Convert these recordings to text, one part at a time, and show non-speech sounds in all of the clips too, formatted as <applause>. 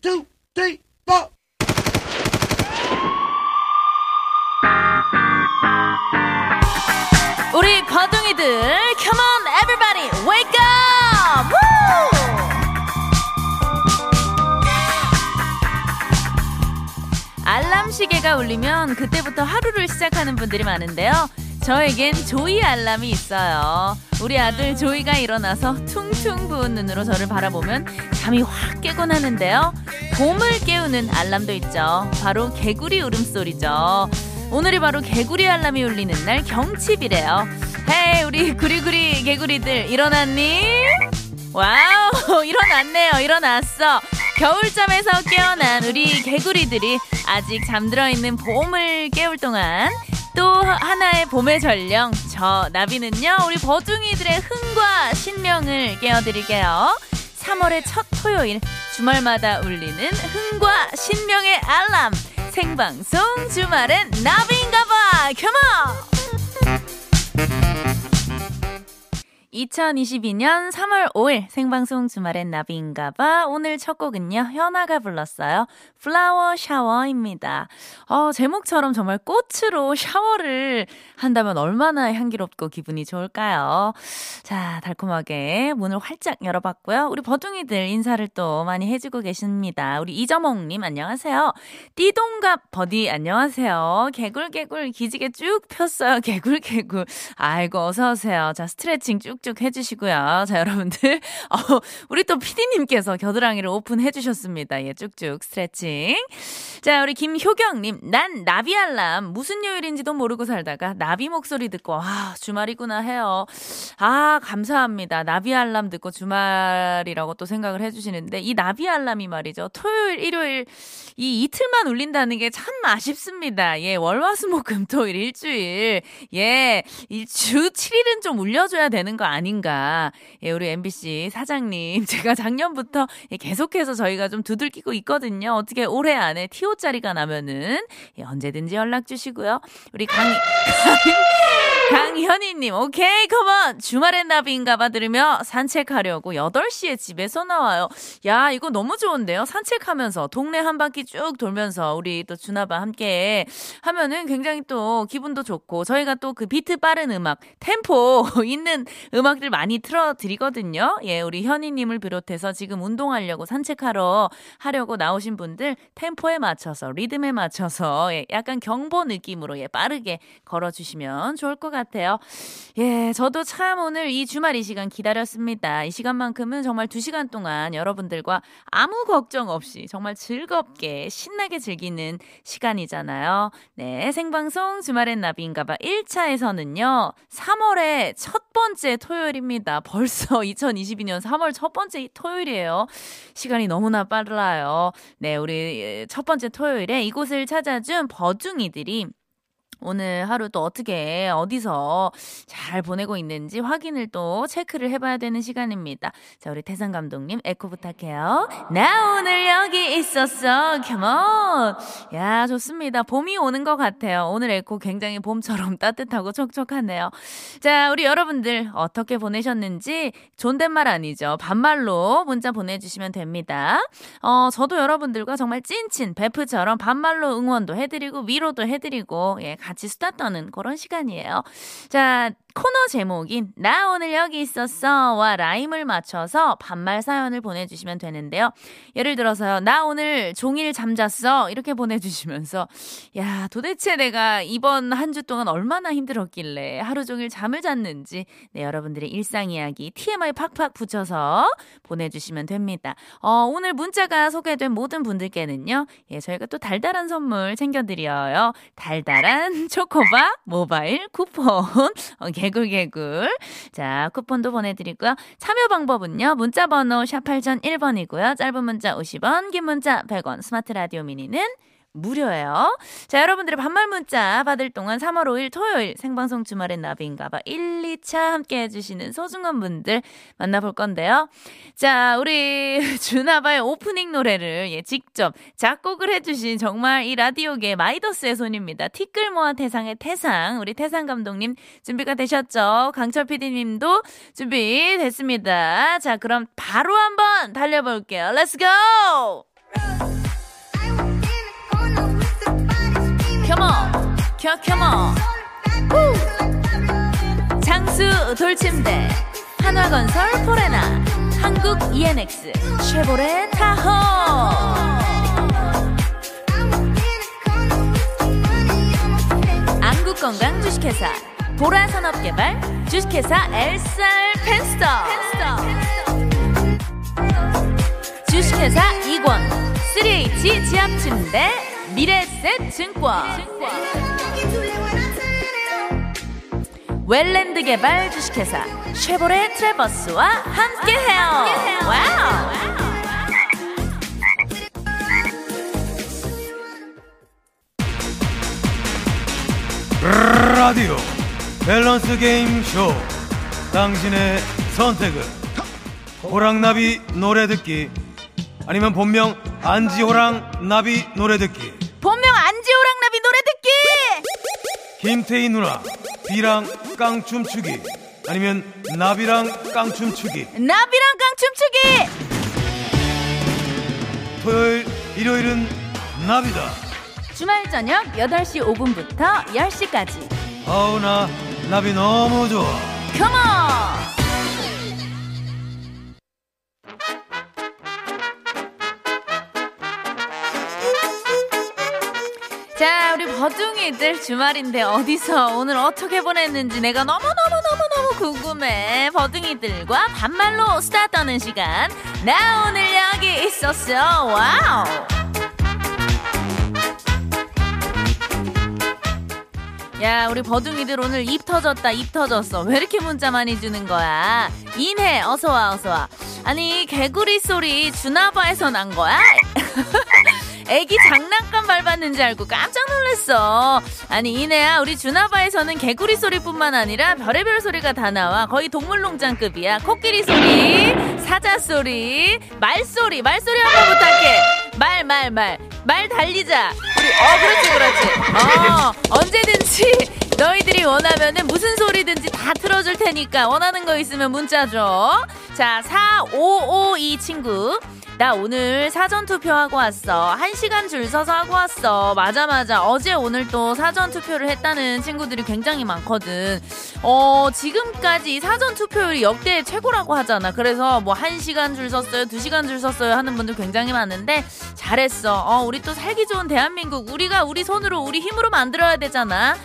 two, three, four. 우리 거둥이들, come on everybody, wake up! Woo! 알람 시계가 울리면 그때부터 하루를 시작하는 분들이 많은데요. 저에겐 조이 알람이 있어요. 우리 아들 조이가 일어나서 퉁퉁 부은 눈으로 저를 바라보면 잠이 확 깨곤 하는데요. 봄을 깨우는 알람도 있죠. 바로 개구리 울음소리죠. 오늘이 바로 개구리 알람이 울리는 날 경칩이래요. Hey 우리 구리구리 개구리들 일어났니? wow <laughs> 일어났네요 일어났어 겨울잠에서 깨어난 우리 개구리들이 아직 잠들어 있는 봄을 깨울 동안 또 하나의 봄의 전령 저 나비는요 우리 버둥이들의 흥과 신명을 깨워드릴게요. 3월의 첫 토요일 주말마다 울리는 흥과 신명의 알람. 생방송 주말엔 나비인가봐. 컴온 2022년 3월 5일 생방송 주말엔 나비인가봐. 오늘 첫 곡은요 현아가 불렀어요. 플라워 샤워입니다. 어, 제목처럼 정말 꽃으로 샤워를 한다면 얼마나 향기롭고 기분이 좋을까요? 자 달콤하게 문을 활짝 열어봤고요. 우리 버둥이들 인사를 또 많이 해주고 계십니다. 우리 이저몽님 안녕하세요. 띠동갑 버디 안녕하세요. 개굴개굴 기지개 쭉 폈어요. <laughs> 개굴개굴. 아이고 어서오세요. 자 스트레칭 쭉 쭉쭉 해주시고요. 자, 여러분들. <laughs> 어, 우리 또 피디님께서 겨드랑이를 오픈해 주셨습니다. 예, 쭉쭉 스트레칭. 자, 우리 김효경님. 난 나비 알람. 무슨 요일인지도 모르고 살다가 나비 목소리 듣고, 아, 주말이구나 해요. 아, 감사합니다. 나비 알람 듣고 주말이라고 또 생각을 해주시는데, 이 나비 알람이 말이죠. 토요일, 일요일, 이 이틀만 울린다는 게 참 아쉽습니다. 예, 월화수목 금토일 일주일. 예, 주 7일은 좀 울려줘야 되는 거 아닌가. 예, 우리 MBC 사장님. <laughs> 제가 작년부터 예, 계속해서 저희가 좀 두들기고 있거든요. 어떻게 올해 안에 TO짜리가 나면은 예, 언제든지 연락 주시고요. 우리 강, <laughs> 강 현희님, 오케이, 컴온! 주말엔 나비인가봐 들으며 산책하려고 8시에 집에서 나와요. 야, 이거 너무 좋은데요? 산책하면서 동네 한 바퀴 쭉 돌면서 우리 또 주나봐 함께 하면은 굉장히 또 기분도 좋고 저희가 또 그 비트 빠른 음악, 템포 <laughs> 있는 음악들 많이 틀어드리거든요. 예, 우리 현희님을 비롯해서 지금 운동하려고 산책하러 하려고 나오신 분들 템포에 맞춰서 리듬에 맞춰서 예, 약간 경보 느낌으로 예, 빠르게 걸어주시면 좋을 것 같아요. 예, 저도 참 오늘 이 주말 이 시간 기다렸습니다. 이 시간만큼은 정말 두 시간 동안 여러분들과 아무 걱정 없이 정말 즐겁게 신나게 즐기는 시간이잖아요. 네, 생방송 주말엔 나비인가봐 1차에서는요, 3월의 첫 번째 토요일입니다. 벌써 <laughs> 2022년 3월 첫 번째 토요일이에요. 시간이 너무나 빨라요. 네, 우리 첫 번째 토요일에 이곳을 찾아준 버중이들이 오늘 하루 또 어떻게 어디서 잘 보내고 있는지 확인을 또 체크를 해봐야 되는 시간입니다. 자 우리 태상 감독님 에코 부탁해요. 나 오늘 여기 있었어. come on. 야 좋습니다. 봄이 오는 것 같아요. 오늘 에코 굉장히 봄처럼 <laughs> 따뜻하고 촉촉하네요. 자 우리 여러분들 어떻게 보내셨는지 존댓말 아니죠. 반말로 문자 보내주시면 됩니다. 어 저도 여러분들과 정말 찐친 베프처럼 반말로 응원도 해드리고 위로도 해드리고 예. 같이 수다 떠는 그런 시간이에요. 자, 코너 제목인 나 오늘 여기 있었어와 라임을 맞춰서 반말 사연을 보내주시면 되는데요. 예를 들어서요. 나 오늘 종일 잠잤어. 이렇게 보내주시면서 야 도대체 내가 이번 한 주 동안 얼마나 힘들었길래 하루 종일 잠을 잤는지 네 여러분들의 일상 이야기 TMI 팍팍 붙여서 보내주시면 됩니다. 어, 오늘 문자가 소개된 모든 분들께는요. 예, 저희가 또 달달한 선물 챙겨드려요. 달달한 초코바 모바일 쿠폰 어, 개굴개굴. 자, 쿠폰도 보내드리고요. 참여 방법은요. 문자번호 샵 8001번이고요. 짧은 문자 50원, 긴 문자 100원, 스마트 라디오 미니는 무료예요. 자, 여러분들의 반말 문자 받을 동안 3월 5일 토요일 생방송 주말엔 나비인가봐 1, 2부 함께 해주시는 소중한 분들 만나볼 건데요. 자, 우리 <laughs> 주나봐의 오프닝 노래를 예, 직접 작곡을 해주신 정말 이 라디오계 마이더스의 손입니다. 티끌 모아 태상의 태상. 우리 태상 감독님 준비가 되셨죠? 강철 PD님도 준비 됐습니다. 자, 그럼 바로 한번 달려볼게요. Let's go! 켜켜머 장수 돌침대 한화건설 포레나 한국 ENX 쉐보레 타호 안국건강 주식회사 보라산업개발 주식회사 엘쌀 펜스터. 주식회사 이권 3H 지압침대 미래에셋 증권. 웰랜드 개발 주식회사 쉐보레 트레버스와 함께해요. wow. 라디오 밸런스 게임 쇼. 당신의 선택은? 호랑나비 노래 듣기. 아니면 본명 안지호랑 나비 노래 듣기 본명 안지호랑 나비 노래 듣기. 김태희 누나 비랑 깡춤 추기 아니면 나비랑 깡춤 추기 나비랑 깡춤 추기. 토요일 일요일은 나비다 주말 저녁 8시 5분부터 10시까지. 아우 나 나비 너무 좋아 컴온. 자, 우리 버둥이들 주말인데 어디서 오늘 어떻게 보냈는지 내가 너무너무너무너무 궁금해. 버둥이들과 반말로 수다 떠는 시간. 나 오늘 여기 있었어. wow. 야, 우리 버둥이들 오늘 입 터졌다, 입 터졌어. 왜 이렇게 문자 많이 주는 거야? 인해, 어서와, 어서와. 아니, 개구리 소리 주나봐에서 난 거야? <laughs> 애기 장난감 밟았는지 알고 깜짝 놀랐어. 아니, 인해야, 우리 주나봐에서는 개구리 소리뿐만 아니라 별의별 소리가 다 나와. 거의 동물농장급이야. 코끼리 소리, 사자 소리, 말 소리, 말 소리 한번 부탁해. 말, 말, 말. 말 달리자. 우리, 어, 그렇지, 그렇지. 어, 언제든지 너희들이 원하면은 무슨 소리든지 다 틀어줄 테니까 원하는 거 있으면 문자 줘. 자, 4552 친구. 나 오늘 사전 투표하고 왔어. 한 시간 줄 서서 하고 왔어. 맞아, 맞아. 어제 오늘 또 사전 투표를 했다는 친구들이 굉장히 많거든. 어, 지금까지 사전 투표율이 역대 최고라고 하잖아. 그래서 뭐 한 시간 줄 섰어요, 두 시간 줄 섰어요 하는 분들 굉장히 많은데 잘했어. 어, 우리 또 살기 좋은 대한민국. 우리가 우리 손으로, 우리 힘으로 만들어야 되잖아.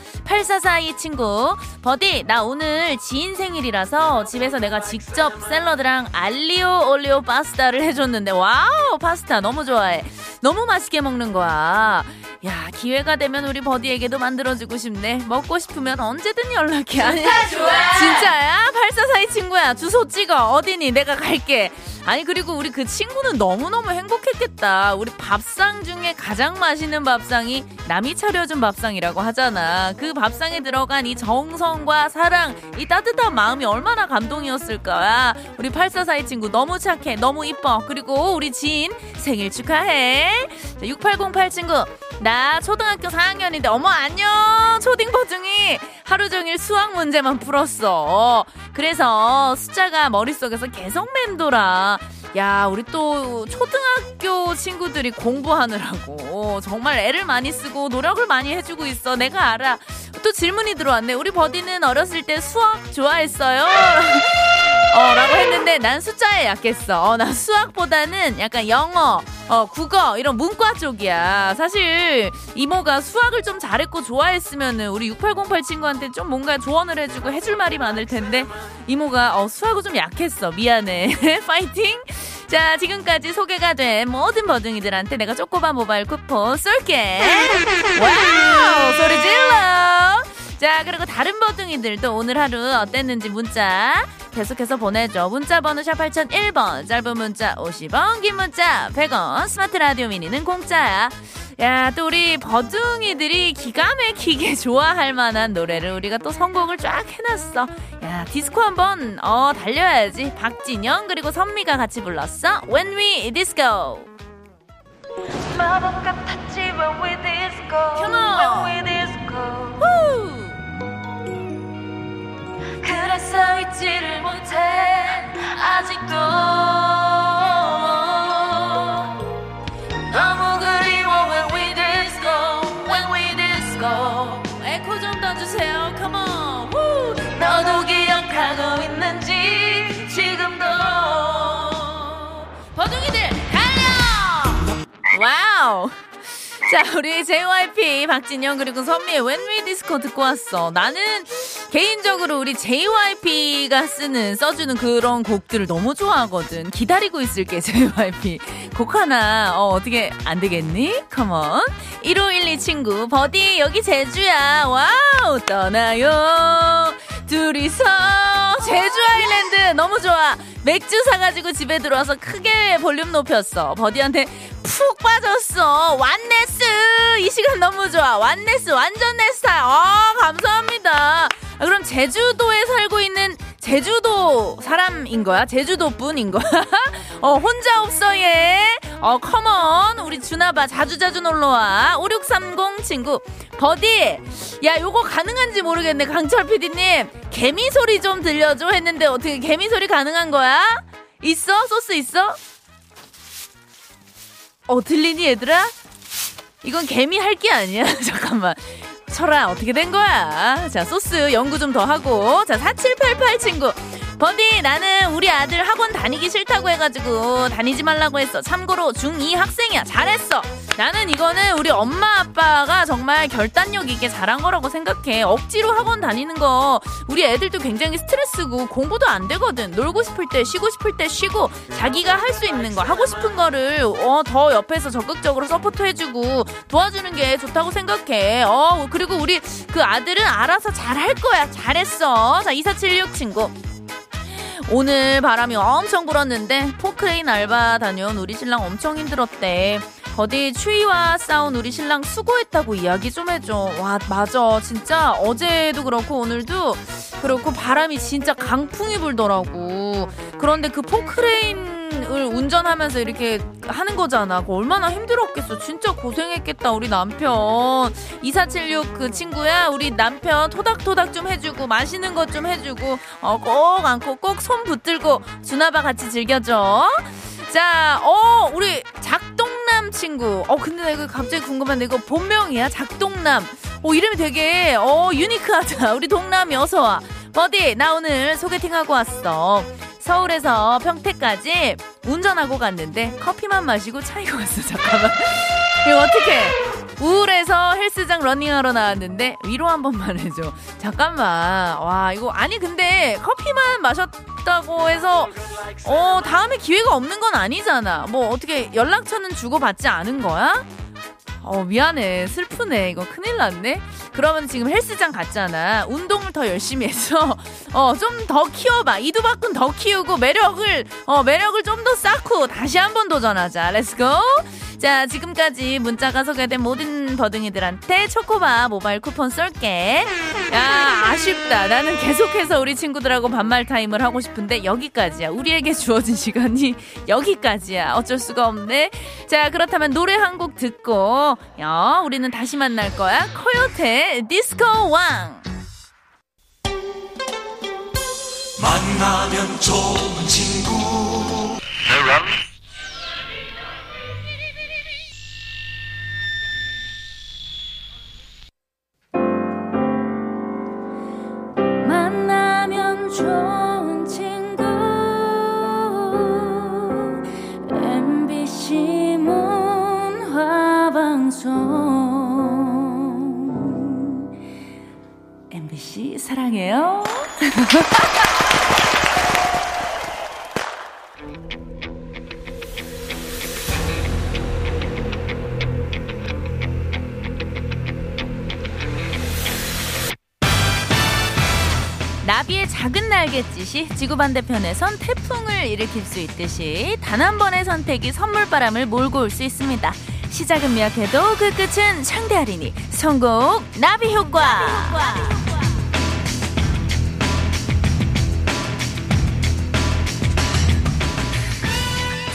8442 친구. 버디, 나 오늘 지인 생일이라서 집에서 내가 직접 샐러드랑 알리오 올리오 파스타를 해줬는데, wow, 파스타 너무 좋아해. 너무 맛있게 먹는 거야. 야, 기회가 되면 우리 버디에게도 만들어주고 싶네. 먹고 싶으면 언제든 연락해. 진짜 좋아. 진짜야? 8442 친구야. 주소 찍어. 어디니? 내가 갈게. 아니 그리고 우리 그 친구는 너무너무 행복했겠다. 우리 밥상 중에 가장 맛있는 밥상이 남이 차려준 밥상이라고 하잖아. 그 밥상에 들어간 이 정성과 사랑, 이 따뜻한 마음이 얼마나 감동이었을 거야. 우리 8442 친구 너무 착해, 너무 이뻐. 그리고 우리 지인 생일 축하해. 자, 6808 친구. 나 초등학교 4학년인데 어머 안녕 초딩 버중이 하루 종일 수학 문제만 풀었어. 그래서 숫자가 머릿속에서 계속 맴돌아. 야, 우리 또 초등학교 친구들이 공부하느라고 정말 애를 많이 쓰고 노력을 많이 해주고 있어. 내가 알아. 또 질문이 들어왔네. 우리 버디는 어렸을 때 수학 좋아했어요? <laughs> 어, 라고 했는데 난 숫자에 약했어. 어, 난 수학보다는 약간 영어, 어, 국어, 이런 문과 쪽이야. 사실 이모가 수학을 좀 잘했고 좋아했으면은 우리 6808 친구한테 좀 뭔가 조언을 해주고 해줄 말이 많을 텐데 이모가 어, 수학을 좀 약했어. 미안해. <laughs> 파이팅! 자, 지금까지 소개가 된 모든 버둥이들한테 내가 쪼꼬바 모바일 쿠폰 쏠게. wow! 소리 질러! 자, 그리고 다른 버둥이들도 오늘 하루 어땠는지 문자 계속해서 보내줘. 문자 번호 샵 8001번, 짧은 문자 50원, 긴 문자 100원, 스마트 라디오 미니는 공짜야. 야, 또 우리 버둥이들이 기가 막히게 <laughs> 좋아할 만한 노래를 우리가 또 선곡을 쫙 해놨어. 야, 디스코 한번, 어, 달려야지. 박진영, 그리고 선미가 같이 불렀어. When We Disco. 마법 같았지 when we disco Come on. 그래서 잊지를 못해. 아직도 너무 그리워 when we disco when we disco. 에코 좀더 주세요. Come on. Woo! 너도 기억하고 있는지 지금도 버둥이들 달려! wow. 자, 우리 JYP 박진영 그리고 선미의 When We Disco 듣고 왔어. 나는 개인적으로 우리 JYP가 쓰는 써주는 그런 곡들을 너무 좋아하거든. 기다리고 있을게 JYP. <laughs> 곡 하나 어 어떻게 안 되겠니? come on. 1512 친구 버디 여기 제주야. wow 떠나요. 둘이서 제주 island 너무 좋아. 맥주 사가지고 집에 들어와서 크게 볼륨 높였어. 버디한테 푹 빠졌어. 완내스 이 시간 너무 좋아. 완내스 완전 내 스타일. 아 감사합니다. 아, 그럼 제주도에 살고 있는 제주도 사람인 거야? 제주도 분인 거야? <laughs> 어, 혼저옵서예. 어, come on. 우리 주나봐. 자주자주 놀러와. 5630 친구. 버디. 야, 요거 가능한지 모르겠네. 강철 PD님. 개미 소리 좀 들려줘 했는데 어떻게 개미 소리 가능한 거야? 있어? 소스 있어? 어, 들리니, 얘들아? 이건 개미 할 게 아니야. <laughs> 잠깐만. 철아, 어떻게 된 거야? 자, 소스 연구 좀 더 하고. 자, 4788 친구. 버디, 나는 우리 아들 학원 다니기 싫다고 해가지고 다니지 말라고 했어. 참고로 중2 학생이야. 잘했어. 나는 이거는 우리 엄마 아빠가 정말 결단력 있게 잘한 거라고 생각해. 억지로 학원 다니는 거 우리 애들도 굉장히 스트레스고 공부도 안 되거든. 놀고 싶을 때 쉬고 싶을 때 쉬고 자기가 할 수 있는 거 하고 싶은 거를 어, 더 옆에서 적극적으로 support 해주고 도와주는 게 좋다고 생각해. 어 그리고 우리 그 아들은 알아서 잘할 거야. 잘했어. 자 2476 친구. 오늘 바람이 엄청 불었는데 포크레인 알바 다녀온 우리 신랑 엄청 힘들었대. 어디 추위와 싸운 우리 신랑 수고했다고 이야기 좀 해줘. 와 맞아 진짜 어제도 그렇고 오늘도 그렇고 바람이 진짜 강풍이 불더라고. 그런데 그 포크레인을 운전하면서 이렇게 하는 거잖아. 얼마나 힘들었겠어. 진짜 고생했겠다 우리 남편. 2476 그 친구야 우리 남편 토닥토닥 좀 해주고 맛있는 것 좀 해주고 어, 꼭 안고 꼭 손 붙들고 주나봐 같이 즐겨줘. 자, 어, 우리 작동남 친구. 어, 근데 나 이거 갑자기 궁금한데 이거 본명이야? 작동남. 어, 이름이 되게 어, 유니크하다. 우리 동남이 어서 와. 버디, 나 오늘 소개팅하고 왔어. 서울에서 평택까지 운전하고 갔는데 커피만 마시고 차이고 왔어. <laughs> 잠깐만. 이거 어떻게? 우울해서 헬스장 러닝하러 나왔는데 위로 한 번만 해줘. 잠깐만. 와 이거 아니 근데 커피만 마셨다고 해서 어 다음에 기회가 없는 건 아니잖아. 뭐 어떻게 연락처는 주고 받지 않은 거야? 어 미안해 슬프네 이거 큰일 났네. 그러면 지금 헬스장 갔잖아. 운동을 더 열심히 해서 <laughs> 어 좀 더 키워봐. 이두박근 더 키우고 매력을 어 매력을 좀 더 쌓고 다시 한 번 도전하자. let's go. 자, 지금까지 문자가 소개된 모든 버둥이들한테 초코바 모바일 쿠폰 쏠게. 야, 아쉽다. 나는 계속해서 우리 친구들하고 반말 타임을 하고 싶은데 여기까지야. 우리에게 주어진 시간이 여기까지야. 어쩔 수가 없네. 자, 그렇다면 노래 한 곡 듣고, 야, 우리는 다시 만날 거야. 코요태 디스코 왕. 만나면 좋은 친구 방송 MBC 사랑해요. <laughs> 나비의 작은 날갯짓이 지구 반대편에선 태풍을 일으킬 수 있듯이 단 한 번의 선택이 선물바람을 몰고 올 수 있습니다. 시작은 미약해도 그 끝은 창대하리니 성공 나비 효과.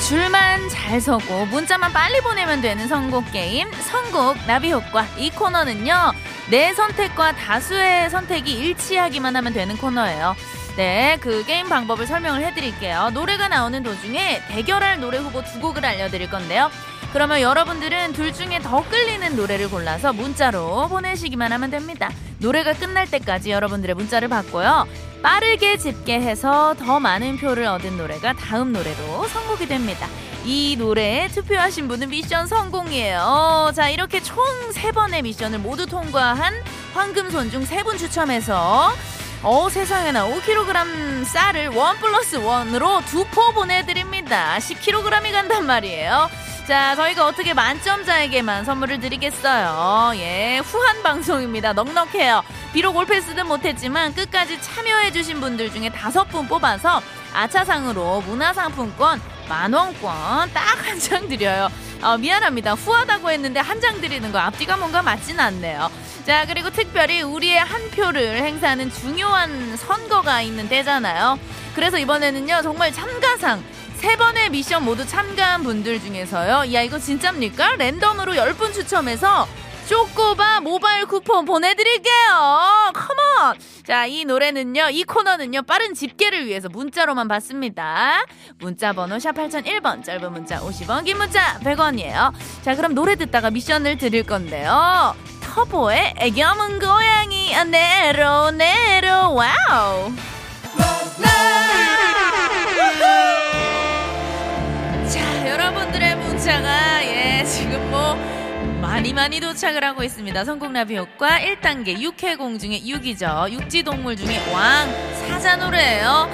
줄만 잘 서고 문자만 빨리 보내면 되는 선곡 게임 선곡 나비 효과 이 코너는요 내 선택과 다수의 선택이 일치하기만 하면 되는 코너예요. 네, 그 게임 방법을 설명을 해드릴게요. 노래가 나오는 도중에 대결할 노래 후보 두 곡을 알려드릴 건데요. 그러면 여러분들은 둘 중에 더 끌리는 노래를 골라서 문자로 보내시기만 하면 됩니다. 노래가 끝날 때까지 여러분들의 문자를 받고요. 빠르게 집계해서 더 많은 표를 얻은 노래가 다음 노래로 선곡이 됩니다. 이 노래에 투표하신 분은 미션 성공이에요. 어, 자, 이렇게 총 세번의 미션을 모두 통과한 황금손 중 세 분 추첨해서 어 세상에나 5kg 쌀을 one plus one으로 두 포 보내드립니다. 10kg이 간단 말이에요. 자, 저희가 어떻게 만점자에게만 선물을 드리겠어요. 예, 후한 방송입니다. 넉넉해요. 비록 올패스는 못했지만 끝까지 참여해주신 분들 중에 다섯 분 뽑아서 아차상으로 문화상품권 만원권 딱 한 장 드려요. 어, 미안합니다. 후하다고 했는데 한 장 드리는 거 앞뒤가 뭔가 맞진 않네요. 자, 그리고 특별히 우리의 한 표를 행사하는 중요한 선거가 있는 때잖아요. 그래서 이번에는요, 정말 참가상 세 번의 미션 모두 참가한 분들 중에서요. 야, 이거 진짜입니까? 랜덤으로 10분 추첨해서 쪼꼬바 모바일 쿠폰 보내드릴게요. Come on! 자, 이 노래는요, 이 코너는요, 빠른 집계를 위해서 문자로만 받습니다. 문자 번호 샵 8001번, 짧은 문자 50원, 긴 문자 100원이에요. 자, 그럼 노래 듣다가 미션을 드릴 건데요. 터보의 예, 검은 고양이 아, 네로 네로 wow. 문자가 예, 지금 뭐 많이 많이 도착을 하고 있습니다. 선곡 나비 효과 1단계 육해공 중에 육이죠. 육지동물 중에 왕 사자 노래예요.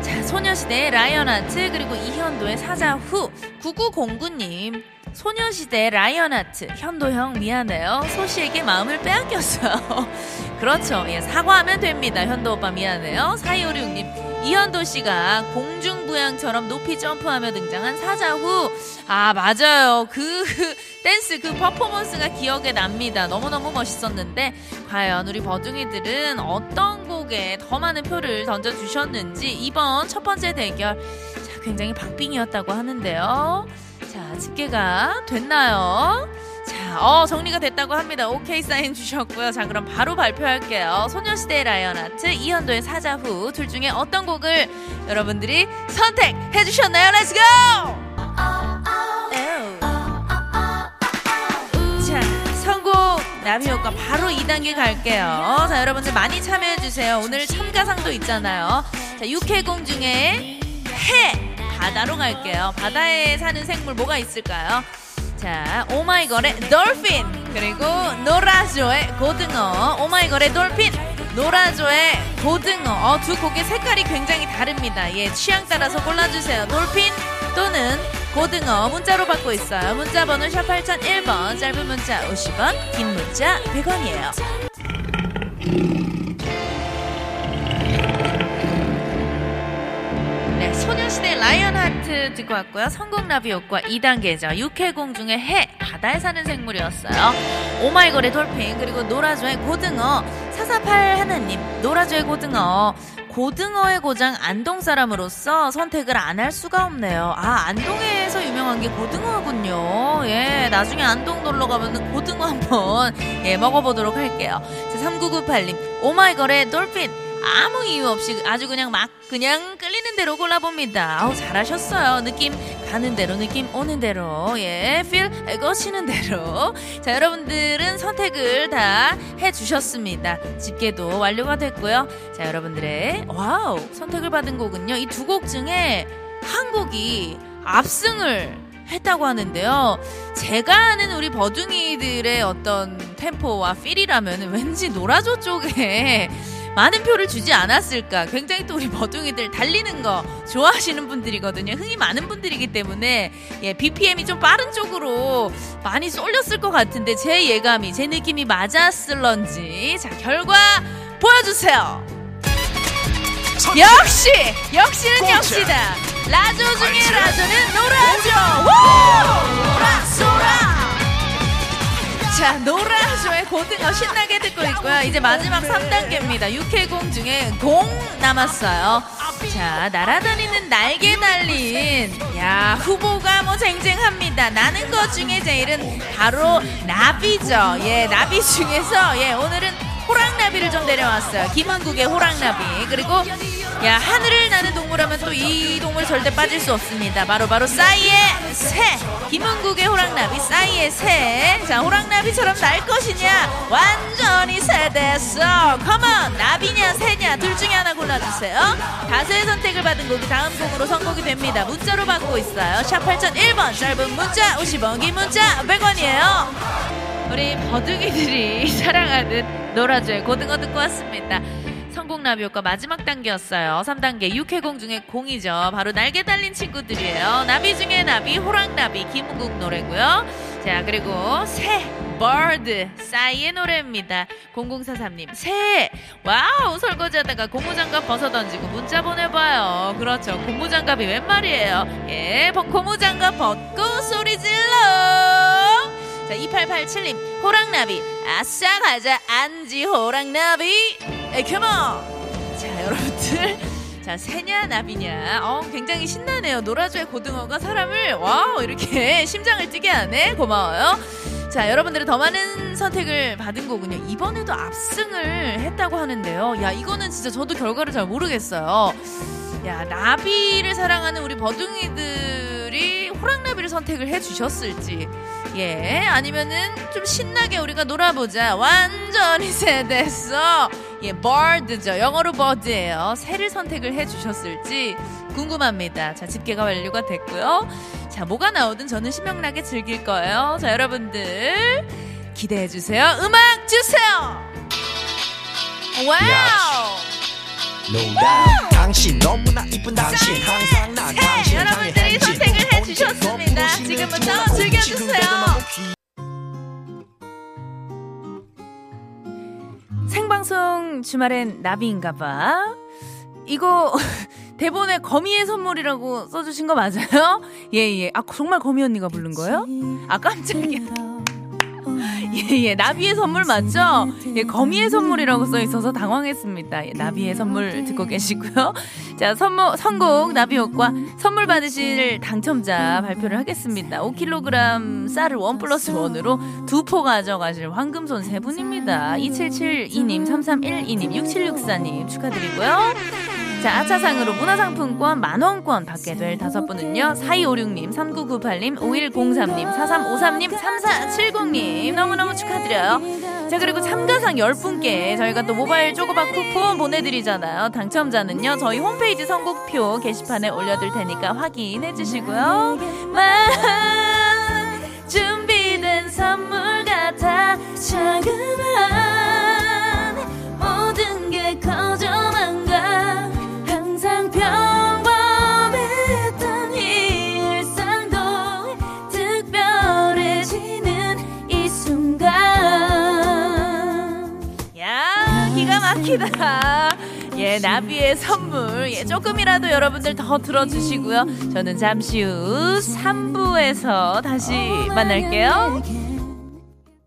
자, 소녀시대의 Lion Heart 그리고 이현도의 사자후 9909님 소녀시대의 Lion Heart 현도형 미안해요. 소씨에게 마음을 빼앗겼어요. <laughs> 그렇죠. 예, 사과하면 됩니다. 현도 오빠 미안해요. 4256님 이현도 씨가 공중부양처럼 높이 점프하며 등장한 사자후. 아, 맞아요. 그 <laughs> 댄스, 그 퍼포먼스가 기억에 납니다. 너무너무 멋있었는데, 과연 우리 버둥이들은 어떤 곡에 더 많은 표를 던져주셨는지, 이번 첫 번째 대결, 자, 굉장히 박빙이었다고 하는데요. 자, 집계가 됐나요? 자, 어, 정리가 됐다고 합니다. 오케이 사인 주셨고요. 자, 그럼 바로 발표할게요. 소녀시대의 Lion Heart, 이현도의 사자후 둘 중에 어떤 곡을 여러분들이 선택해 주셨나요? Let's go! 자, 선곡 나비효과 바로 2단계 갈게요. 자, 여러분들 많이 참여해 주세요. 오늘 참가상도 있잖아요. 자, 육해공 중에 해 바다로 갈게요. 바다에 사는 생물 뭐가 있을까요? 자, 오마이걸의 Dolphin 그리고 노라조의 고등어. 오마이걸의 Dolphin, 노라조의 고등어. 어, 두 곡의 색깔이 굉장히 다릅니다. 예, 취향 따라서 골라주세요. Dolphin 또는 고등어 문자로 받고 있어요. 문자 번호 샵 8001번, 짧은 문자 50원, 긴 문자 100원이에요. 소녀시대 Lion Heart 듣고 왔고요. 선곡 나비 효과 2단계죠. 육해공 중에 해, 바다에 사는 생물이었어요. 오마이걸의 돌핀, 그리고 노라조의 고등어, 448 하나님, 노라조의 고등어. 고등어의 고장 안동 사람으로서 선택을 안 할 수가 없네요. 아, 안동에서 유명한 게 고등어군요. 예, 나중에 안동 놀러 가면 고등어 한번 예, 먹어보도록 할게요. 자, 3998님, 오마이걸의 돌핀. 아무 이유 없이 아주 그냥 막 그냥 끌리는 대로 골라봅니다. 아우 잘하셨어요. 느낌 가는 대로 느낌 오는 대로 예, feel 가시는 대로. 자 여러분들은 선택을 다 해주셨습니다. 집계도 완료가 됐고요. 자 여러분들의 wow 선택을 받은 곡은요 이 두 곡 중에 한 곡이 압승을 했다고 하는데요. 제가 아는 우리 버둥이들의 어떤 템포와 feel이라면 왠지 노라조 쪽에 많은 표를 주지 않았을까. 굉장히 또 우리 버둥이들 달리는 거 좋아하시는 분들이거든요. 흥이 많은 분들이기 때문에 예, BPM이 좀 빠른 쪽으로 많이 쏠렸을 것 같은데 제 예감이 제 느낌이 맞았을런지 자 결과 보여주세요. 역시 역시는 역시다. 라조 중에 라조는 노라조. 우! 노라소라. 자, 노라조의 고등어 신나게 듣고 있고요. 이제 마지막 3단계입니다. 육해공 중에 공 남았어요. 자, 날아다니는 날개 달린. 야, 후보가 뭐 쟁쟁합니다. 나는 것 중에 제일은 바로 나비죠. 예, 나비 중에서, 예, 오늘은 호랑나비를 좀 데려왔어요. 김한국의 호랑나비. 그리고, 야, 하늘을 나는 동물하면 또 이 동물 절대 빠질 수 없습니다. 바로, 바로, 싸이의 새. 김은국의 호랑나비, 싸이의 새. 자, 호랑나비처럼 날 것이냐? 완전히 새 됐어. 컴온! 나비냐, 새냐? 둘 중에 하나 골라주세요. 다수의 선택을 받은 곡이 다음 곡으로 선곡이 됩니다. 문자로 받고 있어요. 샵 8001번. 짧은 문자 50원, 긴 문자 100원이에요. 우리 버둥이들이 <laughs> 사랑하는 노라조의 고등어 듣고 왔습니다. 성공나비효과 마지막 단계였어요. 3단계 육해공 중에 공이죠. 바로 날개 달린 친구들이에요. 나비 중에 나비, 호랑나비, 김국 노래고요. 자, 그리고 새, bird, 싸이의 노래입니다. 0043님, 새! Wow! 설거지하다가 고무장갑 벗어던지고 문자 보내봐요. 그렇죠. 고무장갑이 웬 말이에요. 예, 버- 고무장갑 벗고 소리 질러! 자, 2887님, 호랑나비. 아싸, 가자, 안지 호랑나비. Come on! 자, 여러분들. 자, 새냐, 나비냐. 어, 굉장히 신나네요. 노라조의 고등어가 사람을, wow, 이렇게 심장을 뛰게 하네. 고마워요. 자, 여러분들은 더 많은 선택을 받은 거군요. 이번에도 압승을 했다고 하는데요. 야, 이거는 진짜 저도 결과를 잘 모르겠어요. 야, 나비를 사랑하는 우리 버둥이들이 호랑나비를 선택을 해 주셨을지. 예, 아니면은 좀 신나게 우리가 놀아보자. 완전히 <laughs> 새됐어. 예, bird죠. 영어로 bird예요. 새를 선택을 해 주셨을지 궁금합니다. 자, 집계가 완료가 됐고요. 자, 뭐가 나오든 저는 신명나게 즐길 거예요. 자, 여러분들 기대해 주세요. 음악 주세요. 와우! 당신 너무나 이쁜 당신 항상! 당신을 향해 여러분들이. 선택을 해주셨습니다. 지금부터 즐겨주세요. 생방송 주말엔 나비인가 봐. 이거 <laughs> 대본에 거미의 선물이라고 써주신 거 맞아요? 예 예. <laughs> 아 정말 거미 언니가 부른 거예요? 아 깜짝이야. 예 예. <laughs> 나비의 선물 맞죠? 예 거미의 선물이라고 써 있어서 당황했습니다. 예, 나비의 선물 듣고 계시고요. <laughs> 자 선물 선곡 나비효과 선물 받으실 당첨자 발표를 하겠습니다. 5kg 쌀을 원 플러스 원으로 두 포 가져가실 황금손 세 분입니다. 2772님, 3312님, 6764님 축하드리고요. 자, 아차상으로 문화상품권 만원권 받게 될 다섯 분은요. 4256님, 3998님, 5103님, 4353님, 3470님. 너무너무 축하드려요. 자, 그리고 참가상 10분께 저희가 또 모바일 쪼고박 쿠폰 보내드리잖아요. 당첨자는요. 저희 홈페이지 선곡표 게시판에 올려둘 테니까 확인해 주시고요. 만 준비된 선물 같아 자그마한 막히다. 예 나비의 선물. 예 조금이라도 여러분들 더 들어주시고요. 저는 잠시 후 3부에서 다시 만날게요